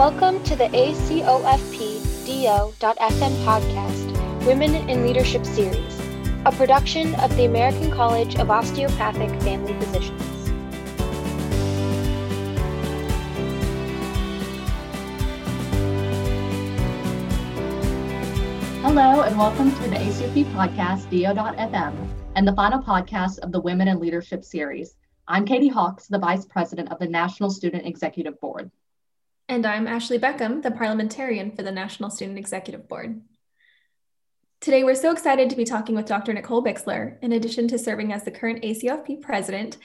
Welcome to the ACOFP DO.FM podcast, Women in Leadership Series, a production of the American College of Osteopathic Family Physicians. Hello, and welcome to the ACOFP podcast, DO.FM, and the final podcast of the Women in Leadership series. I'm Katie Hawks, the Vice President of the National Student Executive Board. And I'm Ashley Beckham, the parliamentarian for the National Student Executive Board. Today, we're so excited to be talking with Dr. Nicole Bixler. In addition to serving as the current ACFP president,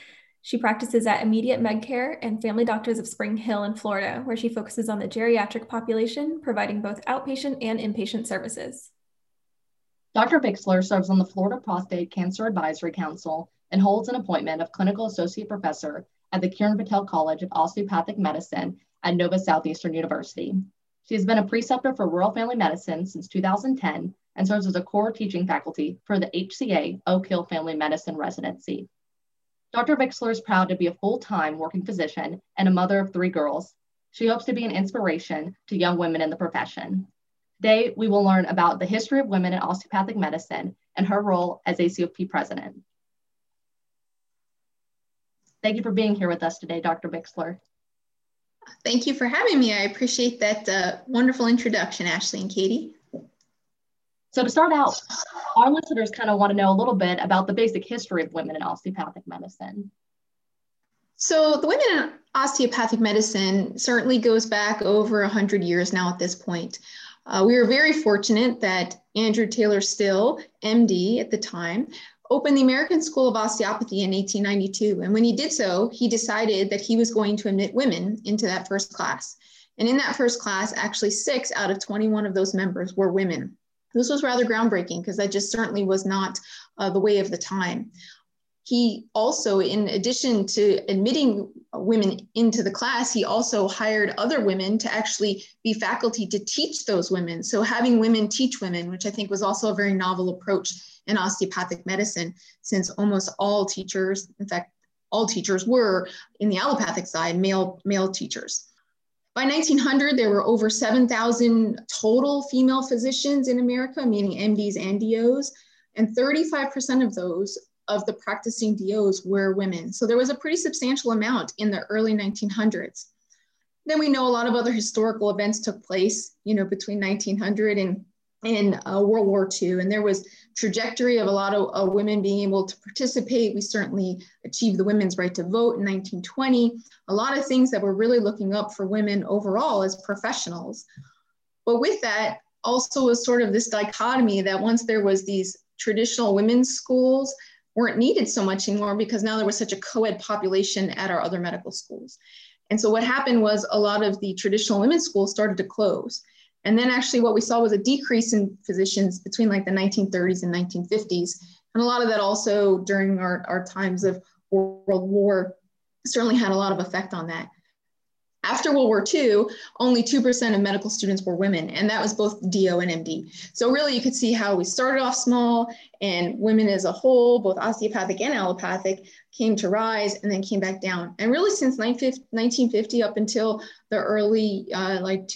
she practices at Immediate Medcare and Family Doctors of Spring Hill in Florida, where she focuses on the geriatric population, providing both outpatient and inpatient services. Dr. Bixler serves on the Florida Prostate Cancer Advisory Council and holds an appointment of Clinical Associate Professor at the Kiran Patel College of Osteopathic Medicine at Nova Southeastern University. She has been a preceptor for rural family medicine since 2010 and serves as a core teaching faculty for the HCA Oak Hill Family Medicine residency. Dr. Bixler is proud to be a full time working physician and a mother of three girls. She hopes to be an inspiration to young women in the profession. Today, we will learn about the history of women in osteopathic medicine and her role as ACOFP president. Thank you for being here with us today, Dr. Bixler. Thank you for having me. I appreciate that uh, wonderful introduction, Ashley and Katie. So to start out, our listeners kind of want to know a little bit about the basic history of women in osteopathic medicine. So the women in osteopathic medicine certainly goes back over 100 years now at this point. Uh, we were very fortunate that Andrew Taylor Still, MD at the time, opened the American School of Osteopathy in 1892. And when he did so, he decided that he was going to admit women into that first class. And in that first class, actually six out of 21 of those members were women. This was rather groundbreaking because that just certainly was not uh, the way of the time. He also, in addition to admitting women into the class, he also hired other women to actually be faculty to teach those women. So having women teach women, which I think was also a very novel approach in osteopathic medicine, since almost all teachers, in fact, all teachers were in the allopathic side, male, male teachers. By 1900, there were over 7,000 total female physicians in America, meaning MDs and DOs, and 35% of those of the practicing DOs were women. So there was a pretty substantial amount in the early 1900s. Then we know a lot of other historical events took place, you know, between 1900 and in uh, World War II, and there was trajectory of a lot of uh, women being able to participate. We certainly achieved the women's right to vote in 1920. A lot of things that we're really looking up for women overall as professionals. But with that, also was sort of this dichotomy that once there was these traditional women's schools weren't needed so much anymore because now there was such a co-ed population at our other medical schools. And so what happened was a lot of the traditional women's schools started to close. And then actually what we saw was a decrease in physicians between like the 1930s and 1950s. And a lot of that also during our, our times of World War certainly had a lot of effect on that. After World War II, only 2% of medical students were women, and that was both DO and MD. So, really, you could see how we started off small, and women as a whole, both osteopathic and allopathic, came to rise and then came back down. And really, since 1950 up until the early, uh, like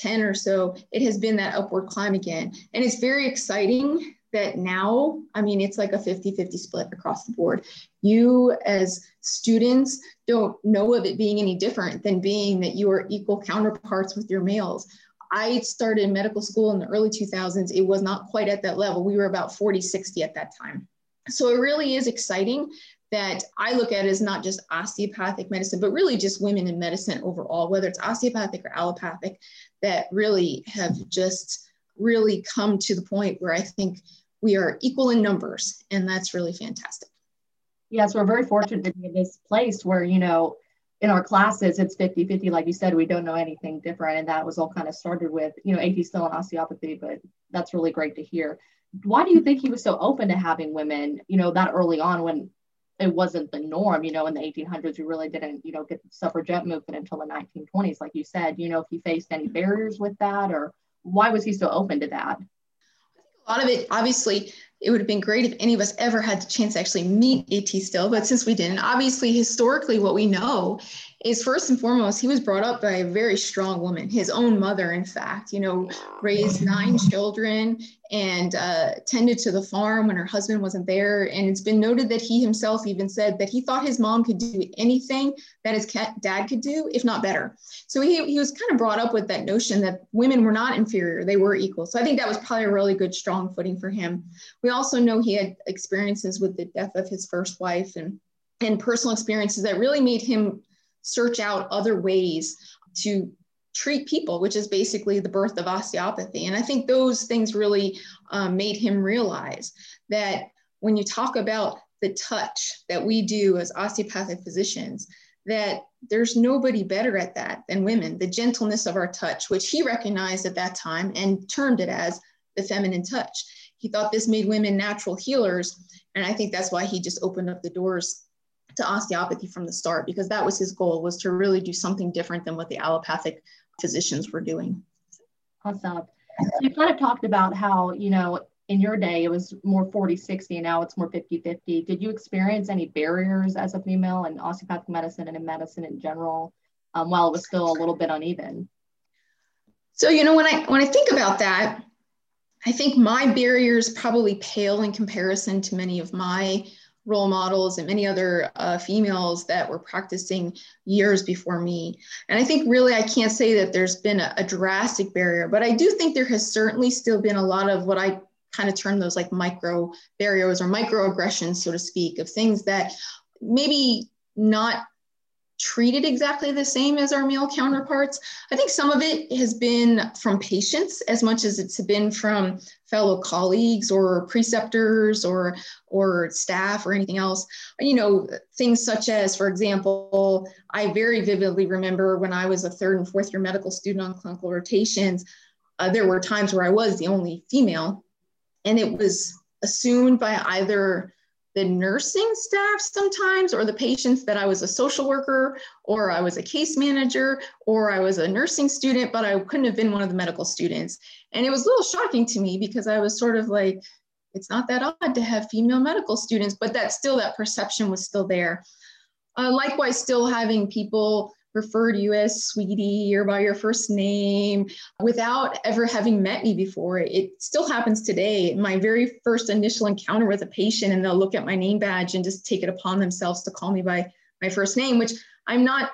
2010 or so, it has been that upward climb again. And it's very exciting that now, I mean, it's like a 50 50 split across the board. You, as students, don't know of it being any different than being that you are equal counterparts with your males. I started medical school in the early 2000s. It was not quite at that level. We were about 40 60 at that time. So it really is exciting that I look at as not just osteopathic medicine, but really just women in medicine overall, whether it's osteopathic or allopathic, that really have just really come to the point where I think we are equal in numbers, and that's really fantastic. Yes, we're very fortunate to be in this place where, you know, in our classes, it's 50 50. Like you said, we don't know anything different. And that was all kind of started with, you know, AT Still in osteopathy, but that's really great to hear. Why do you think he was so open to having women, you know, that early on when it wasn't the norm? You know, in the 1800s, you really didn't, you know, get the suffragette movement until the 1920s. Like you said, you know, if he faced any barriers with that, or why was he so open to that? a lot of it, obviously, it would have been great if any of us ever had the chance to actually meet AT Still, but since we didn't, obviously, historically, what we know is first and foremost, he was brought up by a very strong woman, his own mother, in fact, you know, raised nine children and uh, tended to the farm when her husband wasn't there. And it's been noted that he himself even said that he thought his mom could do anything that his dad could do, if not better. So he, he was kind of brought up with that notion that women were not inferior, they were equal. So I think that was probably a really good, strong footing for him. We also know he had experiences with the death of his first wife and and personal experiences that really made him search out other ways to treat people, which is basically the birth of osteopathy. And I think those things really um, made him realize that when you talk about the touch that we do as osteopathic physicians, that there's nobody better at that than women, the gentleness of our touch, which he recognized at that time and termed it as the feminine touch. He thought this made women natural healers. And I think that's why he just opened up the doors to osteopathy from the start because that was his goal was to really do something different than what the allopathic physicians were doing. Awesome. So you kind of talked about how, you know, in your day it was more 40 60 and now it's more 50 50 did you experience any barriers as a female in osteopathic medicine and in medicine in general um, while it was still a little bit uneven so you know when i when i think about that i think my barriers probably pale in comparison to many of my role models and many other uh, females that were practicing years before me. And I think really I can't say that there's been a, a, drastic barrier, but I do think there has certainly still been a lot of what I kind of term those like micro barriers or microaggressions, so to speak, of things that maybe not treated exactly the same as our male counterparts. I think some of it has been from patients as much as it's been from fellow colleagues or preceptors or or staff or anything else. You know, things such as, for example, I very vividly remember when I was a third and fourth year medical student on clinical rotations, uh, there were times where I was the only female, and it was assumed by either the nursing staff sometimes or the patients that I was a social worker or I was a case manager or I was a nursing student, but I couldn't have been one of the medical students. And it was a little shocking to me because I was sort of like, it's not that odd to have female medical students, but that still, that perception was still there. Uh, likewise, still having people refer to you as sweetie or by your first name without ever having met me before. It still happens today. My very first initial encounter with a patient, and they'll look at my name badge and just take it upon themselves to call me by my first name, which I'm not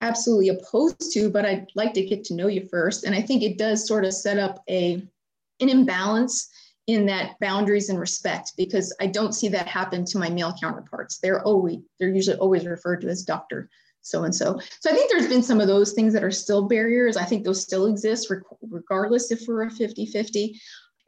absolutely opposed to, but I'd like to get to know you first. And I think it does sort of set up a an imbalance in that boundaries and respect because I don't see that happen to my male counterparts. They're always they're usually always referred to as doctor so and so. So I think there's been some of those things that are still barriers. I think those still exist regardless if we're a 50 50.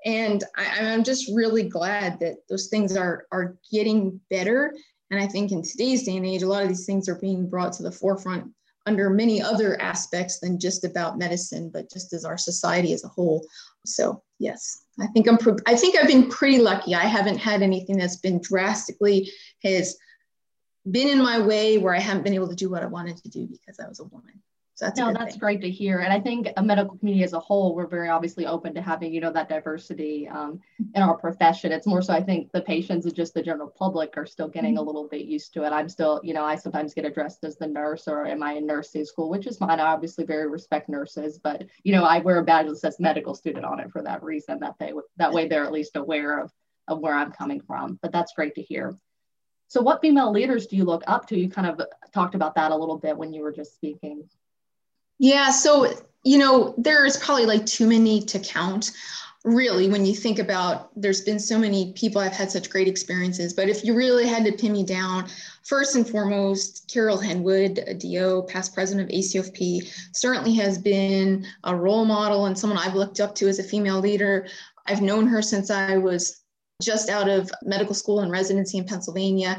And I, I'm just really glad that those things are, are getting better. And I think in today's day and age, a lot of these things are being brought to the forefront under many other aspects than just about medicine, but just as our society as a whole. So yes, I think I'm. I think I've been pretty lucky. I haven't had anything that's been drastically has been in my way where I haven't been able to do what I wanted to do because I was a woman. So that's no, that's thing. great to hear. And I think a medical community as a whole, we're very obviously open to having, you know, that diversity um, in our profession. It's more so I think the patients and just the general public are still getting a mm-hmm. little bit used to it. I'm still, you know, I sometimes get addressed as the nurse or am I in nursing school, which is fine. I obviously very respect nurses, but you know, I wear a badge that says medical student on it for that reason. That they that way they're at least aware of of where I'm coming from. But that's great to hear. So, what female leaders do you look up to? You kind of talked about that a little bit when you were just speaking. Yeah, so, you know, there's probably like too many to count. Really, when you think about, there's been so many people I've had such great experiences. But if you really had to pin me down, first and foremost, Carol Henwood, a DO, past president of ACFP, certainly has been a role model and someone I've looked up to as a female leader. I've known her since I was just out of medical school and residency in Pennsylvania.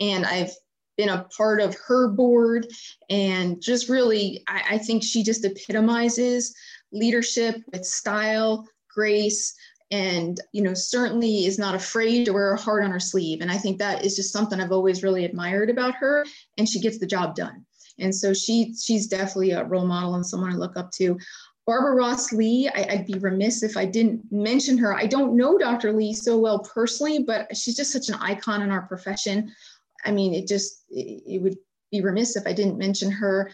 And I've been a part of her board and just really, I, I think she just epitomizes leadership with style, grace, and you know certainly is not afraid to wear her heart on her sleeve and i think that is just something i've always really admired about her and she gets the job done and so she she's definitely a role model and someone i look up to Barbara Ross Lee, I, would be remiss if I didn't mention her. I don't know Dr. Lee so well personally, but she's just such an icon in our profession. I mean, it just, it, it would be remiss if I didn't mention her.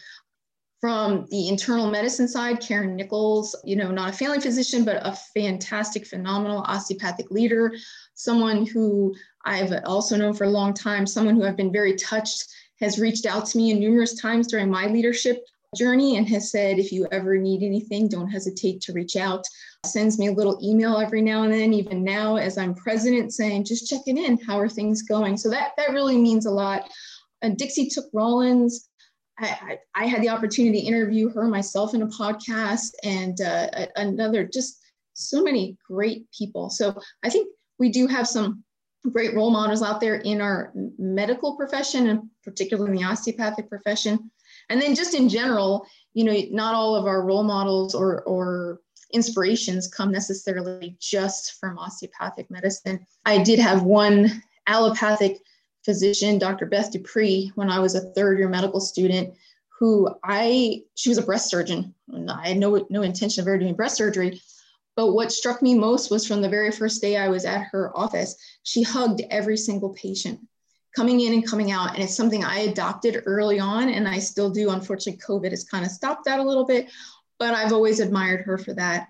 From the internal medicine side, Karen Nichols, you know, not a family physician, but a fantastic, phenomenal osteopathic leader, someone who I've also known for a long time, someone who I've been very touched, has reached out to me numerous times during my leadership journey and has said, if you ever need anything, don't hesitate to reach out. Sends me a little email every now and then, even now as I'm president, saying, just checking in, how are things going? So that, that really means a lot. Dixie Tooke Rollins, I, I, had the opportunity to interview her myself in a podcast and uh, another, just so many great people. So I think we do have some great role models out there in our medical profession and particularly in the osteopathic profession. And then just in general, you know, not all of our role models or, or inspirations come necessarily just from osteopathic medicine. I did have one allopathic physician, Dr. Beth Dupree, when I was a third year medical student, who I, she was a breast surgeon. I had no, no intention of ever doing breast surgery. But what struck me most was from the very first day I was at her office, she hugged every single patient coming in and coming out. And it's something I adopted early on, and I still do. Unfortunately, COVID has kind of stopped that a little bit, but I've always admired her for that.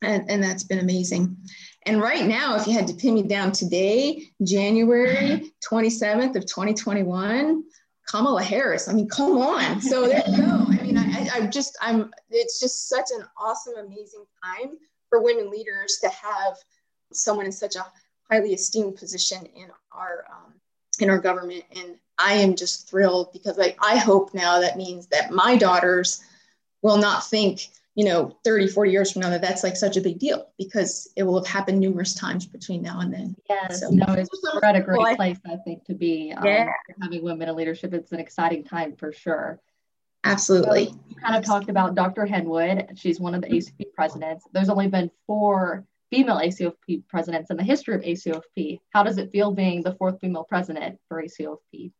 And, and that's been amazing. And right now, if you had to pin me down today, January 27th of 2021, Kamala Harris. I mean, come on. So there you go. I mean, I, I just, I'm, it's just such an awesome, amazing time for women leaders to have someone in such a highly esteemed position in our, um, in our government. And I am just thrilled because I, I hope now that means that my daughters will not think you know 30 40 years from now that that's like such a big deal because it will have happened numerous times between now and then. Yes so, no it's we're at a great place i think to be um, yeah. having women in leadership. It's an exciting time for sure. Absolutely. So you kind of talked about dr henwood. She's one of the ACP presidents. There's only been four female acfp presidents in the history of acfp how does it feel being the fourth female president for acfp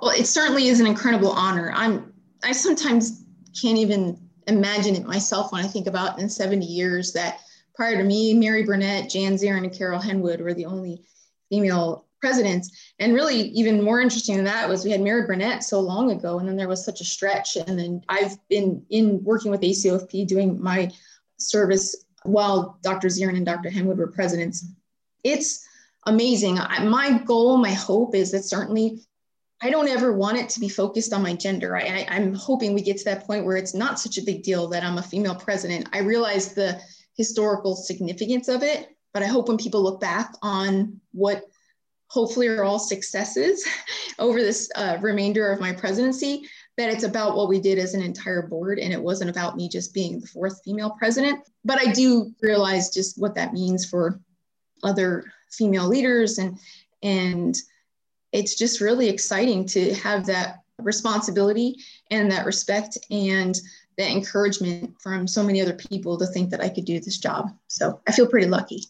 well it certainly is an incredible honor i'm i sometimes can't even imagine it myself when I think about in 70 years that prior to me, Mary Burnett, Jan Zieren, and Carol Henwood were the only female presidents. And really, even more interesting than that was we had Mary Burnett so long ago, and then there was such a stretch. And then I've been in working with ACOFP doing my service while Dr. Zieren and Dr. Henwood were presidents. It's amazing. I, my goal, my hope is that certainly I don't ever want it to be focused on my gender. I, am hoping we get to that point where it's not such a big deal that I'm a female president. I realize the historical significance of it, but I hope when people look back on what hopefully are all successes over this uh, remainder of my presidency, that it's about what we did as an entire board and it wasn't about me just being the fourth female president. But I do realize just what that means for other female leaders and and it's just really exciting to have that responsibility and that respect and that encouragement from so many other people to think that I could do this job. So I feel pretty lucky.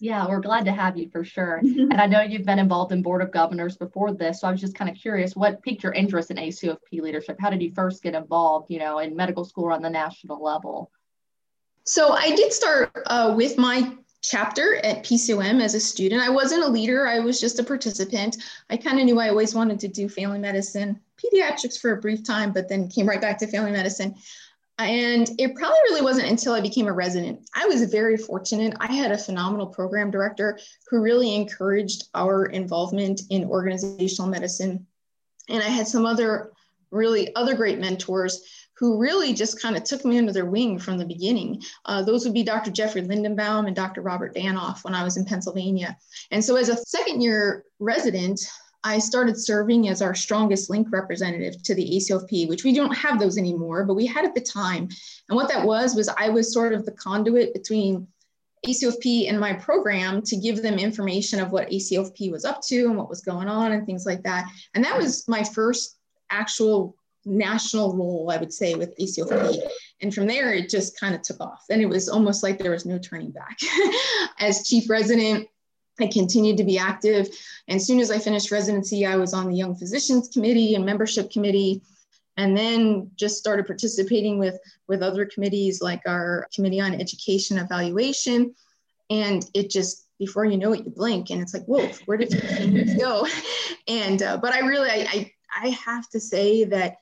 Yeah, we're glad to have you for sure. and I know you've been involved in board of governors before this, so I was just kind of curious, what piqued your interest in ACOFP leadership? How did you first get involved, you know, in medical school or on the national level? So I did start uh, with my chapter at PCOM as a student. I wasn't a leader, I was just a participant. I kind of knew I always wanted to do family medicine, pediatrics for a brief time, but then came right back to family medicine. And it probably really wasn't until I became a resident. I was very fortunate. I had a phenomenal program director who really encouraged our involvement in organizational medicine. And I had some other really other great mentors who really just kind of took me under their wing from the beginning. Uh, those would be Dr. Jeffrey Lindenbaum and Dr. Robert Danoff when I was in Pennsylvania. And so as a second year resident, I started serving as our strongest link representative to the ACOFP, which we don't have those anymore, but we had at the time. And what that was, was I was sort of the conduit between ACOFP and my program to give them information of what ACOFP was up to and what was going on and things like that. And that was my first actual national role, I would say, with ACOFP. And from there, it just kind of took off. And it was almost like there was no turning back. As chief resident, I continued to be active. And as soon as I finished residency, I was on the Young Physicians Committee and Membership Committee, and then just started participating with, with other committees like our Committee on Education Evaluation. And it just, before you know it, you blink and it's like, whoa, where did 15 years go? And, uh, but I really, I, I I have to say that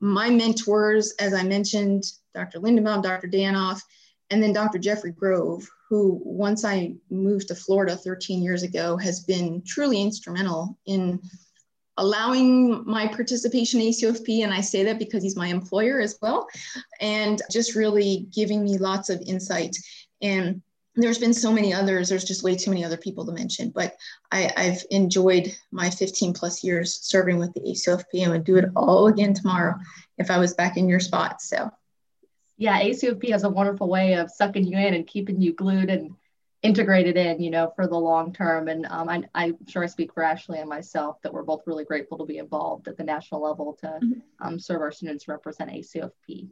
my mentors, as I mentioned, Dr. Lindenbaum, Dr. Danoff, and then Dr. Jeffrey Grove, who once I moved to Florida 13 years ago has been truly instrumental in allowing my participation in ACOFP. And I say that because he's my employer as well, and just really giving me lots of insight. And there's been so many others, there's just way too many other people to mention, but I, have enjoyed my 15 plus years serving with the ACOFP and would do it all again tomorrow if I was back in your spot. So yeah, ACOFP has a wonderful way of sucking you in and keeping you glued and integrated in, you know, for the long term. And um, I, I'm sure I speak for Ashley and myself that we're both really grateful to be involved at the national level to mm-hmm. um, serve our students represent ACOFP.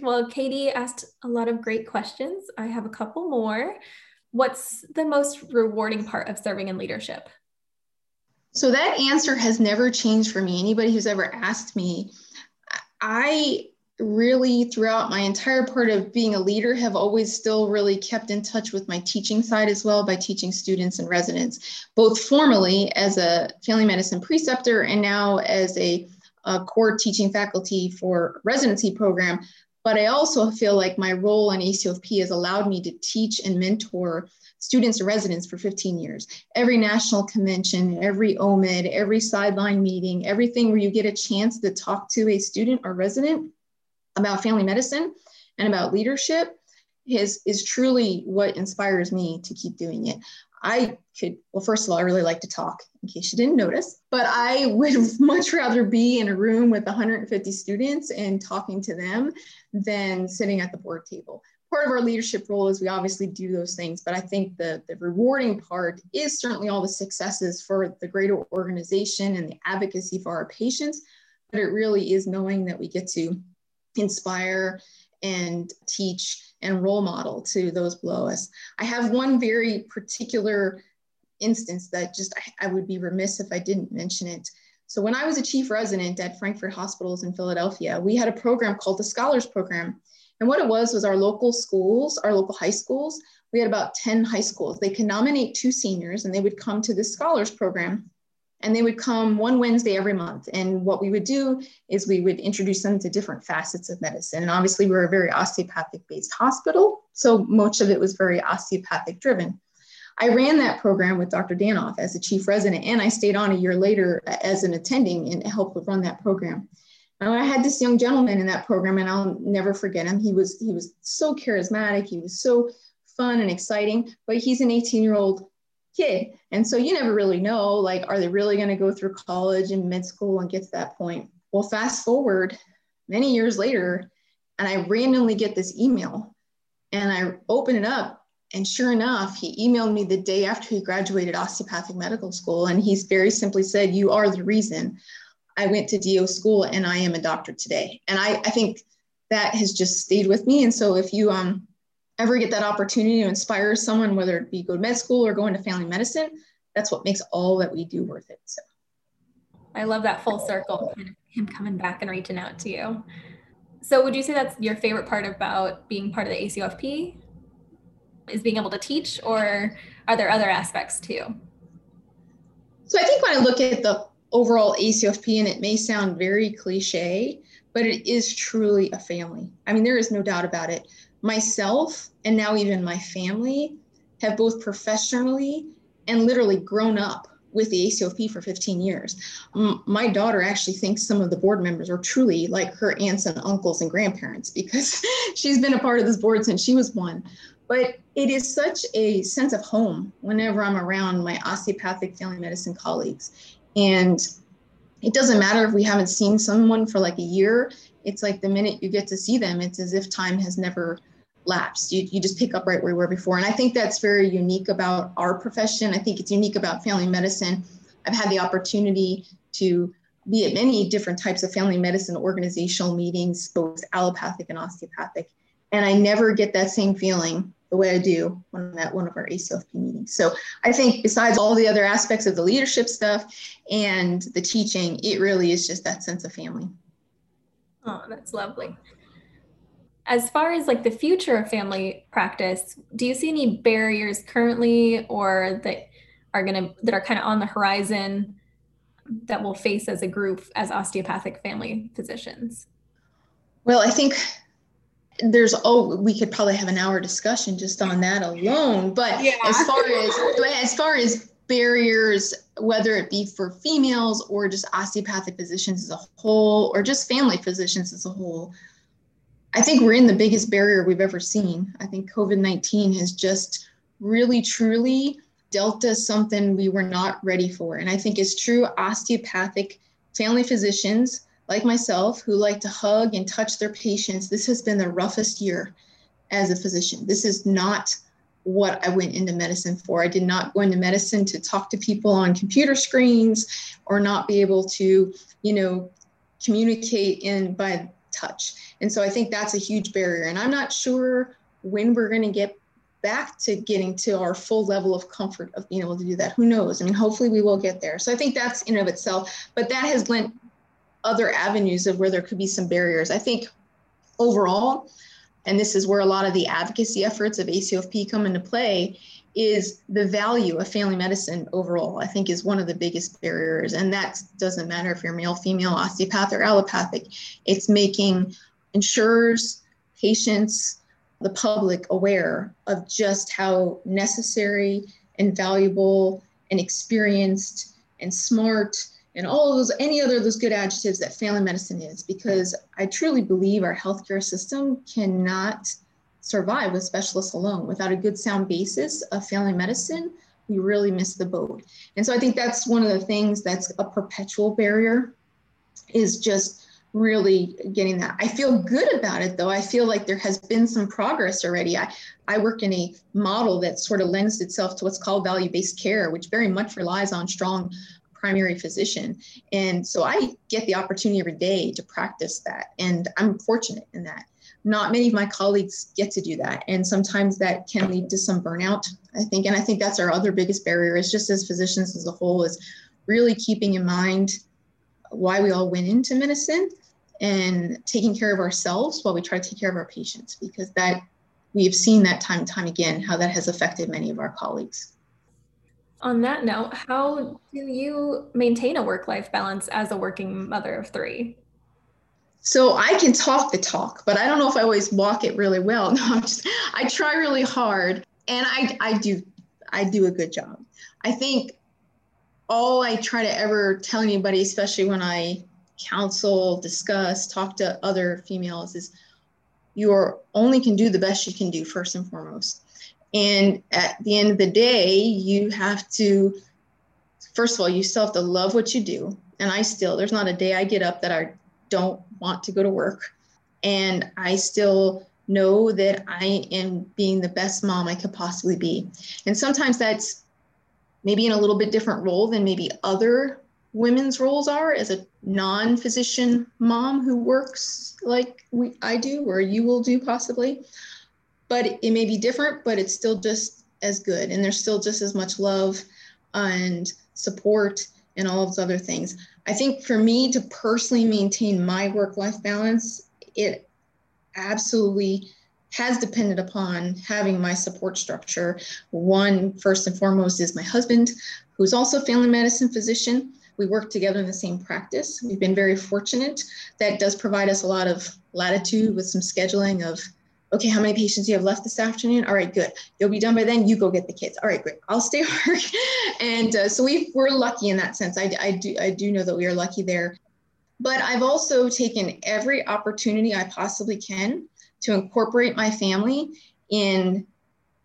Well, Katie asked a lot of great questions. I have a couple more. What's the most rewarding part of serving in leadership? So that answer has never changed for me. Anybody who's ever asked me, I really throughout my entire part of being a leader have always still really kept in touch with my teaching side as well by teaching students and residents both formally as a family medicine preceptor and now as a, a core teaching faculty for residency program but i also feel like my role in acofp has allowed me to teach and mentor students and residents for 15 years. Every national convention, every OMED, every sideline meeting, everything where you get a chance to talk to a student or resident about family medicine and about leadership is, is truly what inspires me to keep doing it. I could, well, first of all, I really like to talk, in case you didn't notice, but I would much rather be in a room with 150 students and talking to them than sitting at the board table. Part of our leadership role is we obviously do those things, but I think the, the rewarding part is certainly all the successes for the greater organization and the advocacy for our patients, but it really is knowing that we get to inspire and teach and role model to those below us. I have one very particular instance that just I, I, would be remiss if I didn't mention it. So when I was a chief resident at Frankford Hospitals in Philadelphia, we had a program called the Scholars Program. And what it was was our local schools, our local high schools, we had about 10 high schools. They could nominate two seniors and they would come to the Scholars Program and they would come one Wednesday every month. And what we would do is we would introduce them to different facets of medicine. And obviously, we're a very osteopathic based hospital, so much of it was very osteopathic driven. I ran that program with Dr. Danoff as a chief resident, and I stayed on a year later as an attending and helped run that program. And I had this young gentleman in that program, and I'll never forget him. He was he was so charismatic. He was so fun and exciting. But he's an 18 year old kid. And so you never really know, like, are they really going to go through college and med school and get to that point? Well, fast forward many years later, and I randomly get this email and I open it up. And sure enough, he emailed me the day after he graduated osteopathic medical school. And he's very simply said, You are the reason I went to DO school and I am a doctor today. And I, I think that has just stayed with me. And so if you um, ever get that opportunity to inspire someone, whether it be go to med school or go into family medicine, that's what makes all that we do worth it. So I love that full circle, him coming back and reaching out to you. So would you say that's your favorite part about being part of the ACOFP? Is being able to teach, or are there other aspects too? So I think when I look at the overall ACOFP, and it may sound very cliche, but it is truly a family. I mean, there is no doubt about it myself and now even my family have both professionally and literally grown up with the ACOFP for 15 years. my daughter actually thinks some of the board members are truly like her aunts and uncles and grandparents because she's been a part of this board since she was one. But it is such a sense of home whenever I'm around my osteopathic family medicine colleagues. And it doesn't matter if we haven't seen someone for like a year, it's like the minute you get to see them, it's as if time has never lapsed. You, you just pick up right where we were before. And I think that's very unique about our profession. I think it's unique about family medicine. I've had the opportunity to be at many different types of family medicine organizational meetings, both allopathic and osteopathic. And I never get that same feeling the way I do when I'm at one of our ACOFP meetings. So I think besides all the other aspects of the leadership stuff and the teaching, it really is just that sense of family. Oh, that's lovely as far as like the future of family practice, do you see any barriers currently or that are going to that are kind of on the horizon that we'll face as a group as osteopathic family physicians? Well, I think there's oh we could probably have an hour discussion just on that alone but yeah. as far as as far as barriers whether it be for females or just osteopathic physicians as a whole or just family physicians as a whole i think we're in the biggest barrier we've ever seen i think covid-19 has just really truly dealt us something we were not ready for and i think it's true osteopathic family physicians like myself who like to hug and touch their patients, this has been the roughest year as a physician. This is not what I went into medicine for. I did not go into medicine to talk to people on computer screens or not be able to, you know, communicate in by touch. And so I think that's a huge barrier. And I'm not sure when we're going to get back to getting to our full level of comfort of being able to do that. Who knows? I mean, hopefully we will get there. So I think that's in of itself, but that has lent other avenues of where there could be some barriers. I think overall, and this is where a lot of the advocacy efforts of ACOFP come into play, is the value of family medicine overall, I think is one of the biggest barriers. And that doesn't matter if you're male, female, osteopath, or allopathic. It's making insurers, patients, the public aware of just how necessary and valuable and experienced and smart and all of those any other of those good adjectives that family medicine is because i truly believe our healthcare system cannot survive with specialists alone. Without a good sound basis of family medicine we really miss the boat. And so i think that's one of the things that's a perpetual barrier is just really getting that. I feel good about it though. I feel like there has been some progress already. I i work in a model that sort of lends itself to what's called value-based care which very much relies on strong primary physician. And so I get the opportunity every day to practice that. And I'm fortunate in that. Not many of my colleagues get to do that. And sometimes that can lead to some burnout, I think. And I think that's our other biggest barrier is just as physicians as a whole is really keeping in mind why we all went into medicine and taking care of ourselves while we try to take care of our patients because that we've seen that time and time again how that has affected many of our colleagues on that note, how do you maintain a work life balance as a working mother of three? So I can talk the talk, but I don't know if I always walk it really well. No, just, I try really hard and I, I do, I do a good job. I think all I try to ever tell anybody, especially when I counsel, discuss, talk to other females is you only can do the best you can do first and foremost. And at the end of the day, you have to, first of all, you still have to love what you do. And I still, there's not a day I get up that I don't want to go to work. And I still know that I am being the best mom I could possibly be. And sometimes that's maybe in a little bit different role than maybe other women's roles are as a non-physician mom who works like we I do or you will do possibly but it may be different, but it's still just as good. And there's still just as much love and support and all of those other things. I think for me to personally maintain my work life balance, it absolutely has depended upon having my support structure. One, first and foremost, is my husband, who's also a family medicine physician. We work together in the same practice. We've been very fortunate. That does provide us a lot of latitude with some scheduling of okay, how many patients you have left this afternoon? All right, good. You'll be done by then. You go get the kids. All right, great. I'll stay work. and uh, so we we're lucky in that sense. I, I do I do know that we are lucky there. But I've also taken every opportunity I possibly can to incorporate my family in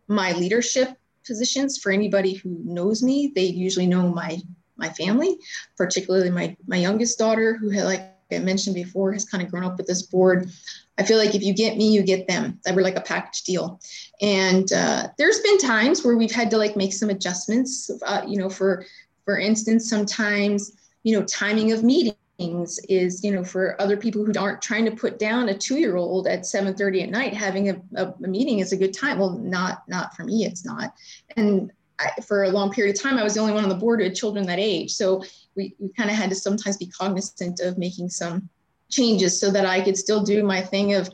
my leadership positions. For anybody who knows me, they usually know my my family, particularly my my youngest daughter, who had like I mentioned before, has kind of grown up with this board. I feel like if you get me, you get them. That we're like a package deal. And uh, there's been times where we've had to like make some adjustments. Uh, you know, for for instance, sometimes you know timing of meetings is you know for other people who aren't trying to put down a two-year-old at 7:30 at night, having a, a, a meeting is a good time. Well, not not for me, it's not. And I, for a long period of time, I was the only one on the board who had children that age. So we, we kind of had to sometimes be cognizant of making some changes so that I could still do my thing of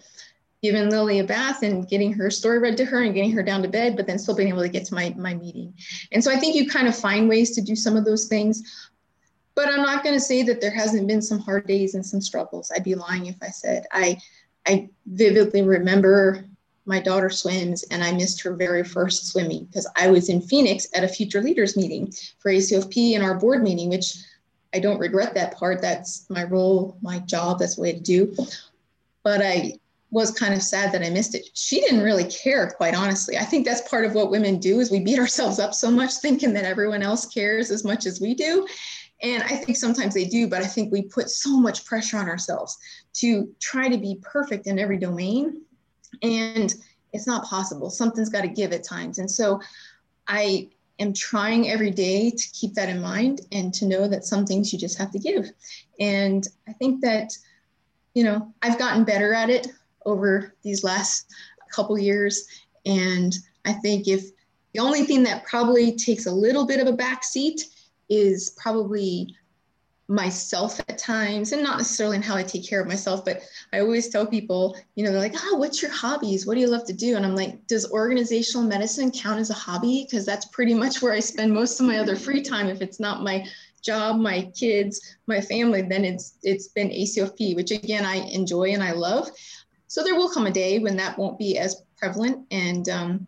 giving Lily a bath and getting her story read to her and getting her down to bed, but then still being able to get to my, my meeting. And so I think you kind of find ways to do some of those things. But I'm not going to say that there hasn't been some hard days and some struggles. I'd be lying if I said I I vividly remember my daughter swims and I missed her very first swimming because I was in Phoenix at a future leaders meeting for ACOFP and our board meeting, which I don't regret that part. That's my role, my job, that's the way to do. But I was kind of sad that I missed it. She didn't really care, quite honestly. I think that's part of what women do is we beat ourselves up so much thinking that everyone else cares as much as we do. And I think sometimes they do, but I think we put so much pressure on ourselves to try to be perfect in every domain. And it's not possible. Something's got to give at times. And so I am trying every day to keep that in mind and to know that some things you just have to give. And I think that, you know, I've gotten better at it over these last couple years. And I think if the only thing that probably takes a little bit of a back seat is probably myself at times and not necessarily in how I take care of myself, but I always tell people, you know, they're like, oh, what's your hobbies? What do you love to do? And I'm like, does organizational medicine count as a hobby? Because that's pretty much where I spend most of my other free time. If it's not my job, my kids, my family, then it's it's been ACOFP, which again I enjoy and I love. So there will come a day when that won't be as prevalent and um,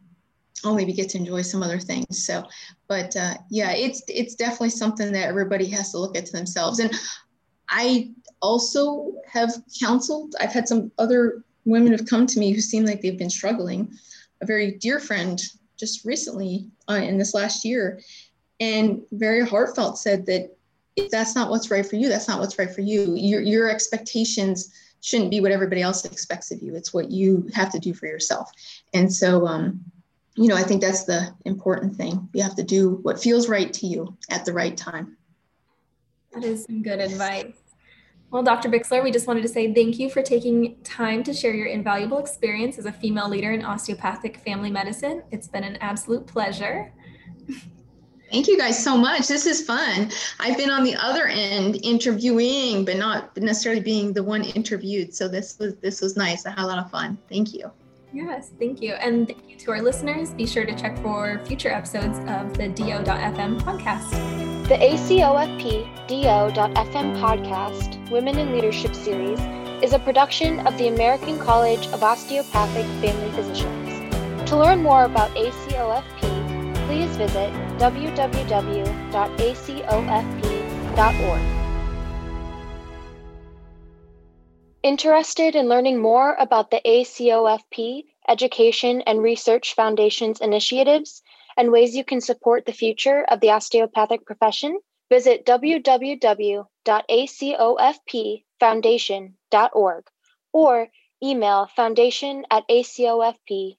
I'll maybe get to enjoy some other things. So, but uh, yeah, it's it's definitely something that everybody has to look at to themselves. And I also have counseled. I've had some other women have come to me who seem like they've been struggling. A very dear friend just recently uh, in this last year, and very heartfelt said that if that's not what's right for you, that's not what's right for you. Your your expectations shouldn't be what everybody else expects of you. It's what you have to do for yourself. And so, um, you know, I think that's the important thing. You have to do what feels right to you at the right time. That is some good advice. Well, Dr. Bixler, we just wanted to say thank you for taking time to share your invaluable experience as a female leader in osteopathic family medicine. It's been an absolute pleasure. Thank you guys so much. This is fun. I've been on the other end interviewing, but not necessarily being the one interviewed. So this was this was nice. I had a lot of fun. Thank you. Yes, thank you. And thank you to our listeners. Be sure to check for future episodes of the DO.FM podcast. The ACOFP DO.FM podcast, Women in Leadership Series, is a production of the American College of Osteopathic Family Physicians. To learn more about ACOFP, please visit www.acofp.org. Interested in learning more about the ACOFP Education and Research Foundation's initiatives and ways you can support the future of the osteopathic profession? Visit www.acofpfoundation.org or email foundation at acofp.org.